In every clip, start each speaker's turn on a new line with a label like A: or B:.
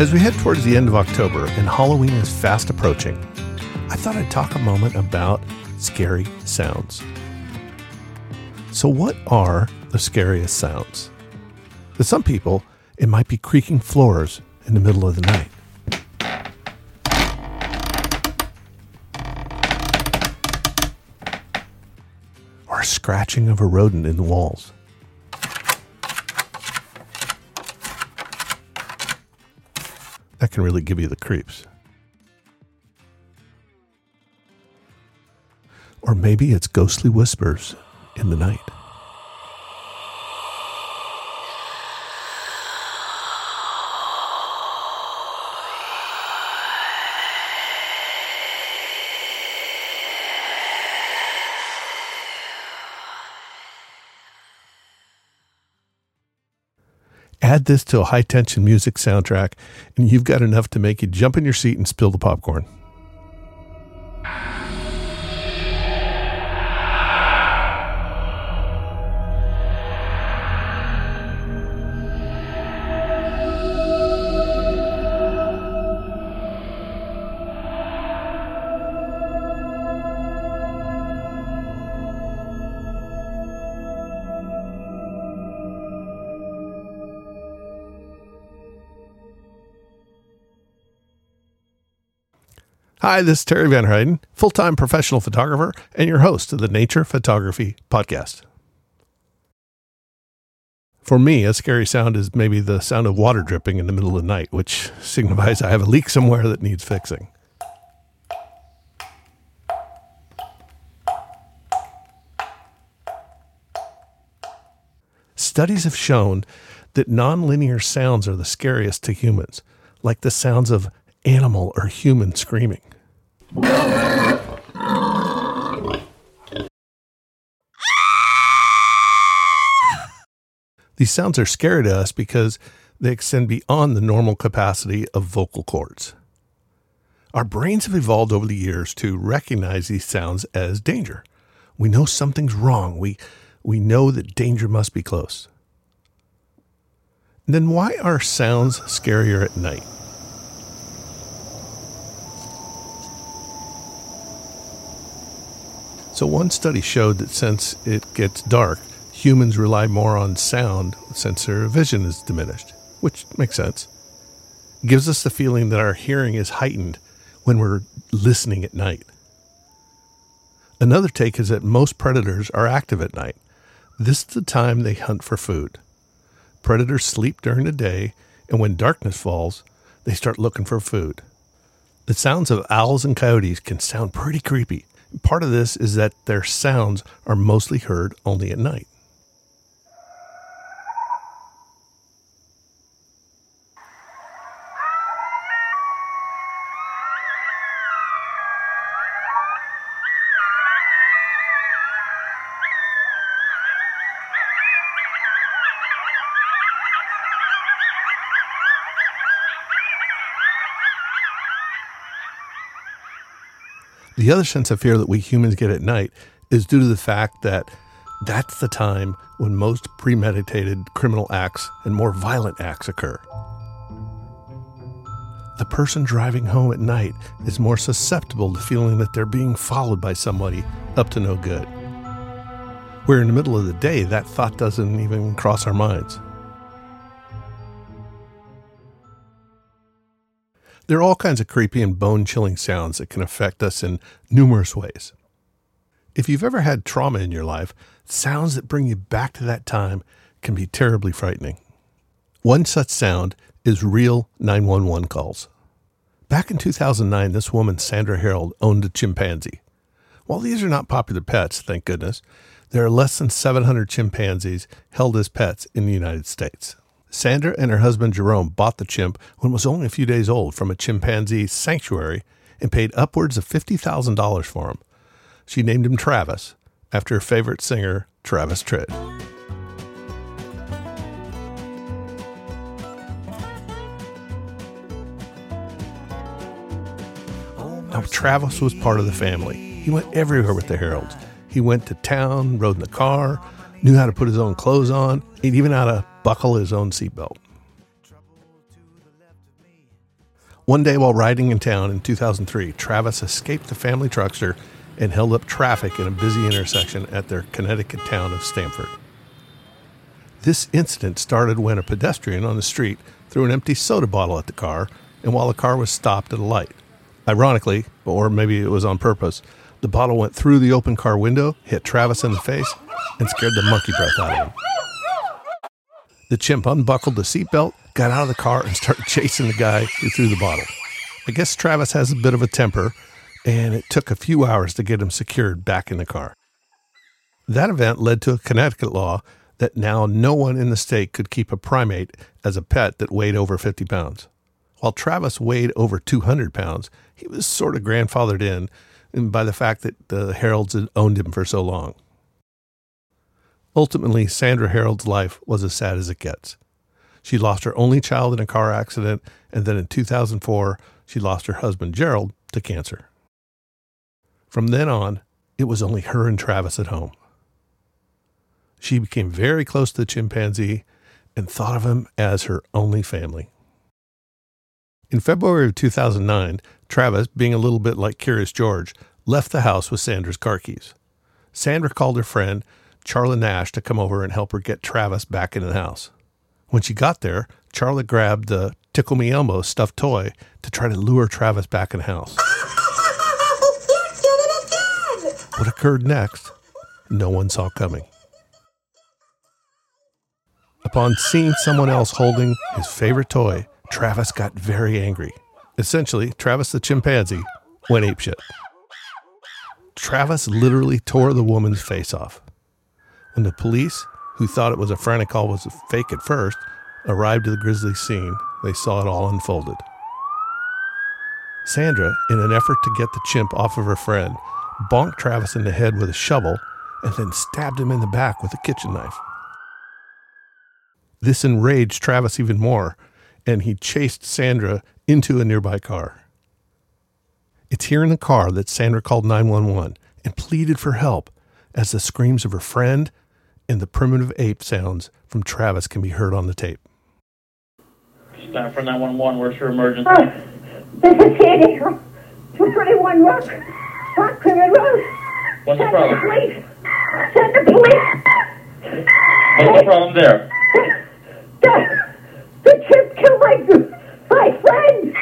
A: As we head towards the end of October and Halloween is fast approaching, I thought I'd talk a moment about scary sounds. So, what are the scariest sounds? To some people, it might be creaking floors in the middle of the night. Or scratching of a rodent in the walls. That can really give you the creeps. Or maybe it's ghostly whispers in the night. Add this to a high tension music soundtrack, and you've got enough to make you jump in your seat and spill the popcorn. Hi, this is Terry Van Heiden, full time professional photographer and your host of the Nature Photography Podcast. For me, a scary sound is maybe the sound of water dripping in the middle of the night, which signifies I have a leak somewhere that needs fixing. Studies have shown that nonlinear sounds are the scariest to humans, like the sounds of animal or human screaming. These sounds are scary to us because they extend beyond the normal capacity of vocal cords. Our brains have evolved over the years to recognize these sounds as danger. We know something's wrong. We, we know that danger must be close. Then why are sounds scarier at night? So, one study showed that since it gets dark, humans rely more on sound since their vision is diminished, which makes sense. It gives us the feeling that our hearing is heightened when we're listening at night. Another take is that most predators are active at night. This is the time they hunt for food. Predators sleep during the day, and when darkness falls, they start looking for food. The sounds of owls and coyotes can sound pretty creepy, Part of this is that their sounds are mostly heard only at night. The other sense of fear that we humans get at night is due to the fact that that's the time when most premeditated criminal acts and more violent acts occur. The person driving home at night is more susceptible to feeling that they're being followed by somebody up to no good. Where in the middle of the day, that thought doesn't even cross our minds. There are all kinds of creepy and bone chilling sounds that can affect us in numerous ways. If you've ever had trauma in your life, sounds that bring you back to that time can be terribly frightening. One such sound is real 911 calls. Back in 2009, this woman, Sandra Herold, owned a chimpanzee. While these are not popular pets, thank goodness, there are less than 700 chimpanzees held as pets in the United States. Sandra and her husband Jerome bought the chimp when it was only a few days old from a chimpanzee sanctuary and paid upwards of $50,000 for him. She named him Travis after her favorite singer, Travis Tritt. Now, Travis was part of the family. He went everywhere with the Herolds. He went to town, rode in the car, knew how to put his own clothes on, and even how to buckle his own seatbelt. One day while riding in town in 2003, Travis escaped the family truckster and held up traffic in a busy intersection at their Connecticut town of Stamford. This incident started when a pedestrian on the street threw an empty soda bottle at the car, and while the car was stopped at a light. Ironically, or maybe it was on purpose, the bottle went through the open car window, hit Travis in the face, and scared the monkey breath out of him. The chimp unbuckled the seatbelt, got out of the car, and started chasing the guy who threw the bottle. I guess Travis has a bit of a temper, and it took a few hours to get him secured back in the car. That event led to a Connecticut law that now no one in the state could keep a primate as a pet that weighed over 50 pounds. While Travis weighed over 200 pounds, he was sort of grandfathered in by the fact that the Herolds had owned him for so long. Ultimately, Sandra Herold's life was as sad as it gets. She lost her only child in a car accident, and then in 2004, she lost her husband Gerald to cancer. From then on, it was only her and Travis at home. She became very close to the chimpanzee and thought of him as her only family. In February of 2009, Travis, being a little bit like Curious George, left the house with Sandra's car keys. Sandra called her friend, Charla Nash, to come over and help her get Travis back into the house. When she got there, Charla grabbed the Tickle Me Elmo stuffed toy to try to lure Travis back in the house. What occurred next, no one saw coming. Upon seeing someone else holding his favorite toy, Travis got very angry. Essentially, Travis the chimpanzee went apeshit. Travis literally tore the woman's face off. When the police, who thought it was a frantic call was a fake at first, arrived at the grisly scene, they saw it all unfolded. Sandra, in an effort to get the chimp off of her friend, bonked Travis in the head with a shovel and then stabbed him in the back with a kitchen knife. This enraged Travis even more, and he chased Sandra into a nearby car. It's here in the car that Sandra called 911 and pleaded for help as the screams of her friend and the primitive ape sounds from Travis can be heard on the tape.
B: Staff for 911, where's your emergency?
C: Oh, this is Sandy from 231 Rock, Rock Rimmon Road.
B: What's the
C: Send
B: problem?
C: the police. Send the police.
B: What's the problem there?
C: The, the chip killed my, my friend.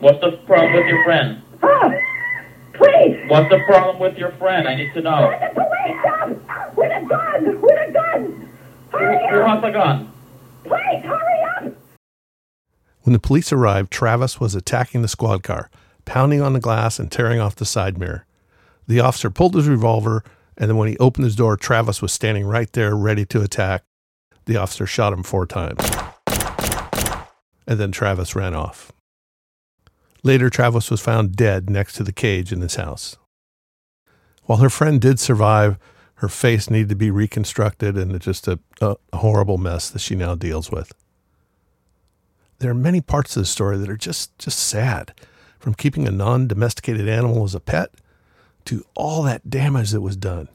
B: What's the problem with your friend?
C: Oh, please.
B: What's the problem with your friend? I need to know.
C: Send up with a gun, with a gun. Hurry
B: Who
C: up.
B: a gun?
C: Please, hurry up.
A: When the police arrived, Travis was attacking the squad car, pounding on the glass and tearing off the side mirror. The officer pulled his revolver, and then when he opened his door, Travis was standing right there ready to attack. The officer shot him four times. And then Travis ran off. Later, Travis was found dead next to the cage in his house. While her friend did survive, her face needed to be reconstructed and it's just a, a horrible mess that she now deals with there are many parts of the story that are just just sad from keeping a non-domesticated animal as a pet to all that damage that was done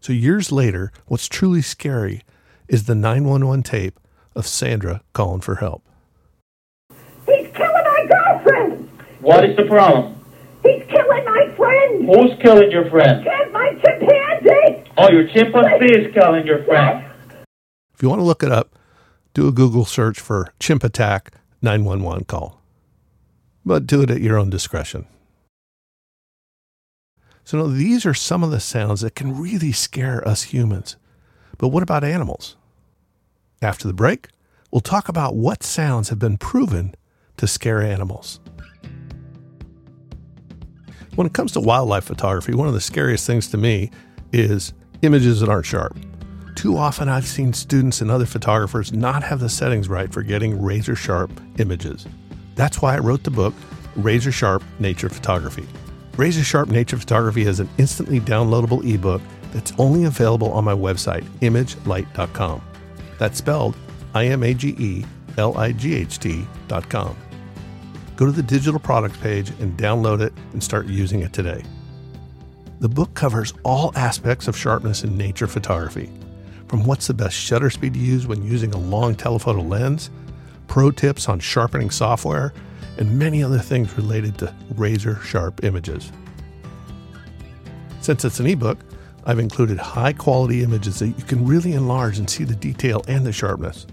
A: so years later what's truly scary is the 911 tape of sandra calling for help
C: He's killing my girlfriend.
B: What is the problem?
C: He's killing my friend.
B: Who's killing your friend?
C: Chip, my chimpanzee.
B: Oh, your chimpanzee is killing your friend.
A: if you want to look it up do a google search for chimp attack 911 call but do it at your own discretion so now these are some of the sounds that can really scare us humans but what about animals after the break we'll talk about what sounds have been proven to scare animals when it comes to wildlife photography one of the scariest things to me is images that aren't sharp too often I've seen students and other photographers not have the settings right for getting razor sharp images. That's why I wrote the book, Razor Sharp Nature Photography. Razor Sharp Nature Photography is an instantly downloadable ebook that's only available on my website, imagelight.com. That's spelled I M A G E L I G H T.com. Go to the digital products page and download it and start using it today. The book covers all aspects of sharpness in nature photography from what's the best shutter speed to use when using a long telephoto lens, pro tips on sharpening software, and many other things related to razor sharp images. Since it's an ebook, I've included high quality images that you can really enlarge and see the detail and the sharpness.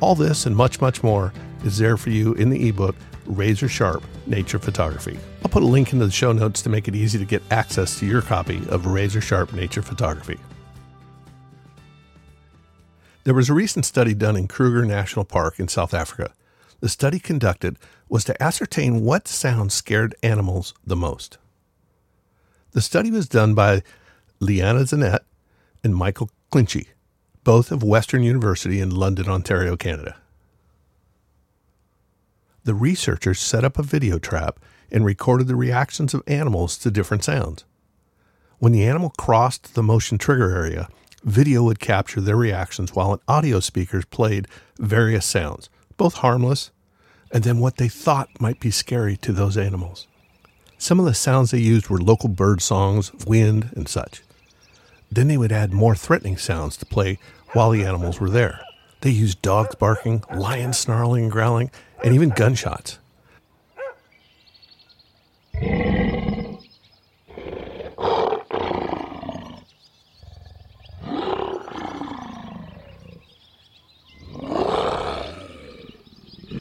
A: All this and much, much more is there for you in the ebook Razor Sharp Nature Photography. I'll put a link into the show notes to make it easy to get access to your copy of Razor Sharp Nature Photography. There was a recent study done in Kruger National Park in South Africa. The study conducted was to ascertain what sounds scared animals the most. The study was done by Liana Zanette and Michael Clinchy, both of Western University in London, Ontario, Canada. The researchers set up a video trap and recorded the reactions of animals to different sounds. When the animal crossed the motion trigger area, video would capture their reactions while an audio speakers played various sounds, both harmless and then what they thought might be scary to those animals. Some of the sounds they used were local bird songs, wind, and such. Then they would add more threatening sounds to play while the animals were there. They used dogs barking, lions snarling and growling, and even gunshots.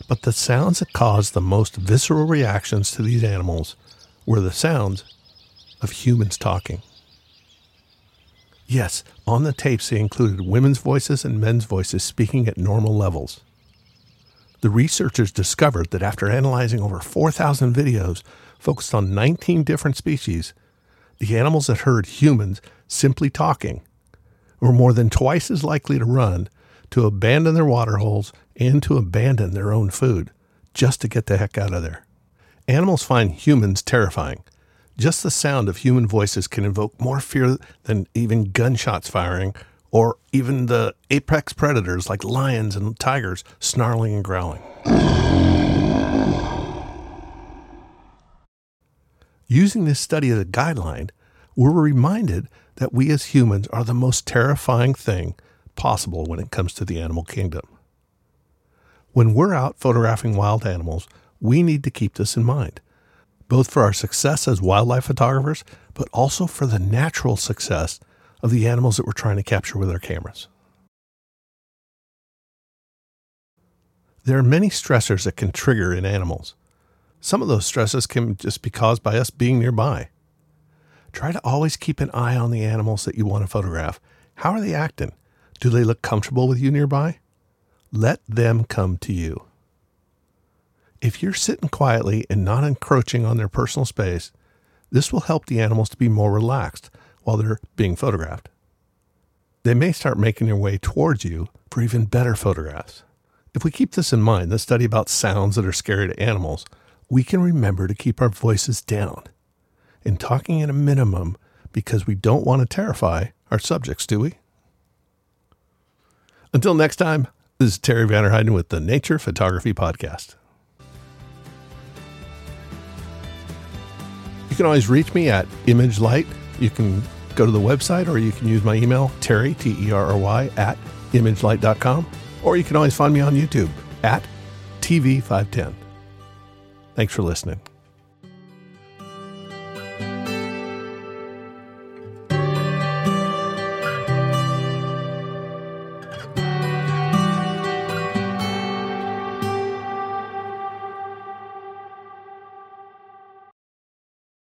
A: But the sounds that caused the most visceral reactions to these animals were the sounds of humans talking. Yes, on the tapes they included women's voices and men's voices speaking at normal levels. The researchers discovered that after analyzing over 4,000 videos focused on 19 different species, the animals that heard humans simply talking were more than twice as likely to run, to abandon their water holes, and to abandon their own food just to get the heck out of there. Animals find humans terrifying. Just the sound of human voices can invoke more fear than even gunshots firing or even the apex predators like lions and tigers snarling and growling. Using this study as a guideline, we're reminded that we as humans are the most terrifying thing possible when it comes to the animal kingdom. When we're out photographing wild animals, we need to keep this in mind, both for our success as wildlife photographers, but also for the natural success of the animals that we're trying to capture with our cameras. There are many stressors that can trigger in animals. Some of those stresses can just be caused by us being nearby. Try to always keep an eye on the animals that you want to photograph. How are they acting? Do they look comfortable with you nearby? Let them come to you. If you're sitting quietly and not encroaching on their personal space, this will help the animals to be more relaxed while they're being photographed. They may start making their way towards you for even better photographs. If we keep this in mind, the study about sounds that are scary to animals, we can remember to keep our voices down and talking at a minimum because we don't want to terrify our subjects, do we? Until next time, this is Terry Vanderheiden with the Nature Photography Podcast. You can always reach me at Image Light. You can go to the website or you can use my email, Terry, T E R R Y, at imagelight.com. Or you can always find me on YouTube at TV510. Thanks for listening.